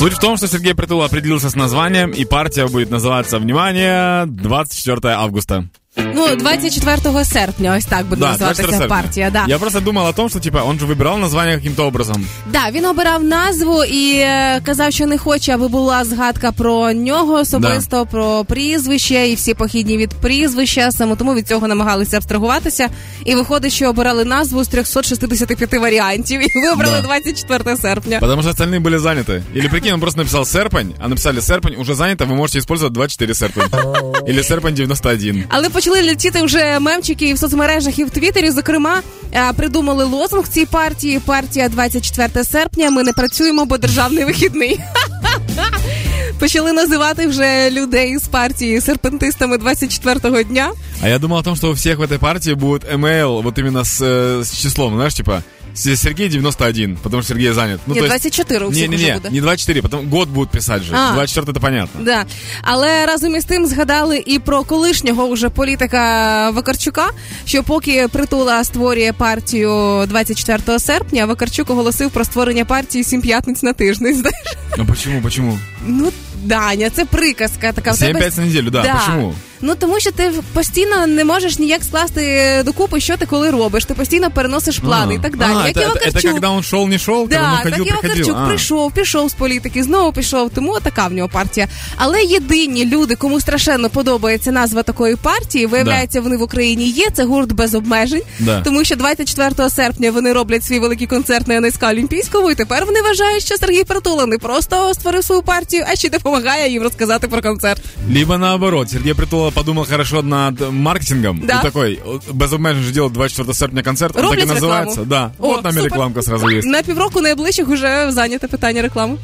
Суть в том, что Сергей Притула определился с названием, и партия будет называться, внимание, 24 августа. Ну, 24 серпня, ось так буде Да, називатися 24 серпня. партія. Да. Я просто думал о том, что, типа, он же выбирал название каким-то образом. Да, він обирав назву і е, казав, що не хоче, аби була згадка про нього особисто, про прізвище і всі похідні від прізвища. Саме тому від цього намагалися абстрагуватися. І виходить, що обирали назву з 365 варіантів, і вибрали Да. 24 серпня. Потому что остальные были заняты. Или прикинь, он просто написал серпень, а написали серпень, уже занято, вы можете использовать 24 серпень. Или серпень 91. Але почали летіти вже мемчики і в соцмережах, і в Твіттері. Зокрема, е, придумали лозунг цій партії. Партія 24 серпня. Ми не працюємо, бо державний вихідний. Почали називати вже людей з партії серпентистами 24-го дня. А я думал о том, что у всех в этой партии будет email вот именно с, э, с числом, знаешь, типа Сергей 91, потому что Сергей занят. Ну, Ні, то есть- 24 у всіх уже Не-не-не, буде. не 24, потом год будут писать же. А. 24 это понятно. Да. Але разом із тим згадали і про колишнього уже політика Вакарчука, що поки притула створює партію 24 серпня, Вакарчук оголосив про створення партії сім п'ятниць на тиждень. Знаєш? Ну почему, почему? Ну, Даня, це приказка така. В Семь тебе- пять на неделю, да. Почему? Ну тому що ти постійно не можеш ніяк скласти докупи, що ти коли робиш. Ти постійно переносиш плани А. і так далі. А, Як это, і это, Вакарчук. это когда он шел, не шел, когда он Да, уходил, так і приходил. Вакарчук А. прийшов, пішов з політики, знову пішов. Тому така в нього партія. Але єдині люди, кому страшенно подобається назва такої партії, виявляється, вони в Україні є. Це гурт без обмежень. Да. Тому що 24 серпня вони роблять свій великий концерт на НСК Олімпійському, і тепер вони вважають, що Сергій Притула не просто створив свою партію, а ще й допомагає їм розказати про концерт. Либо наоборот, Сергей Притула подумал хорошо над маркетингом. Да. И такой, без обмежень же делать 24 серпня концерт, он так и Роблять называется. рекламу. Да, О, вот нам супер. рекламка сразу есть. На півроку найближчих уже зайняте питання реклами.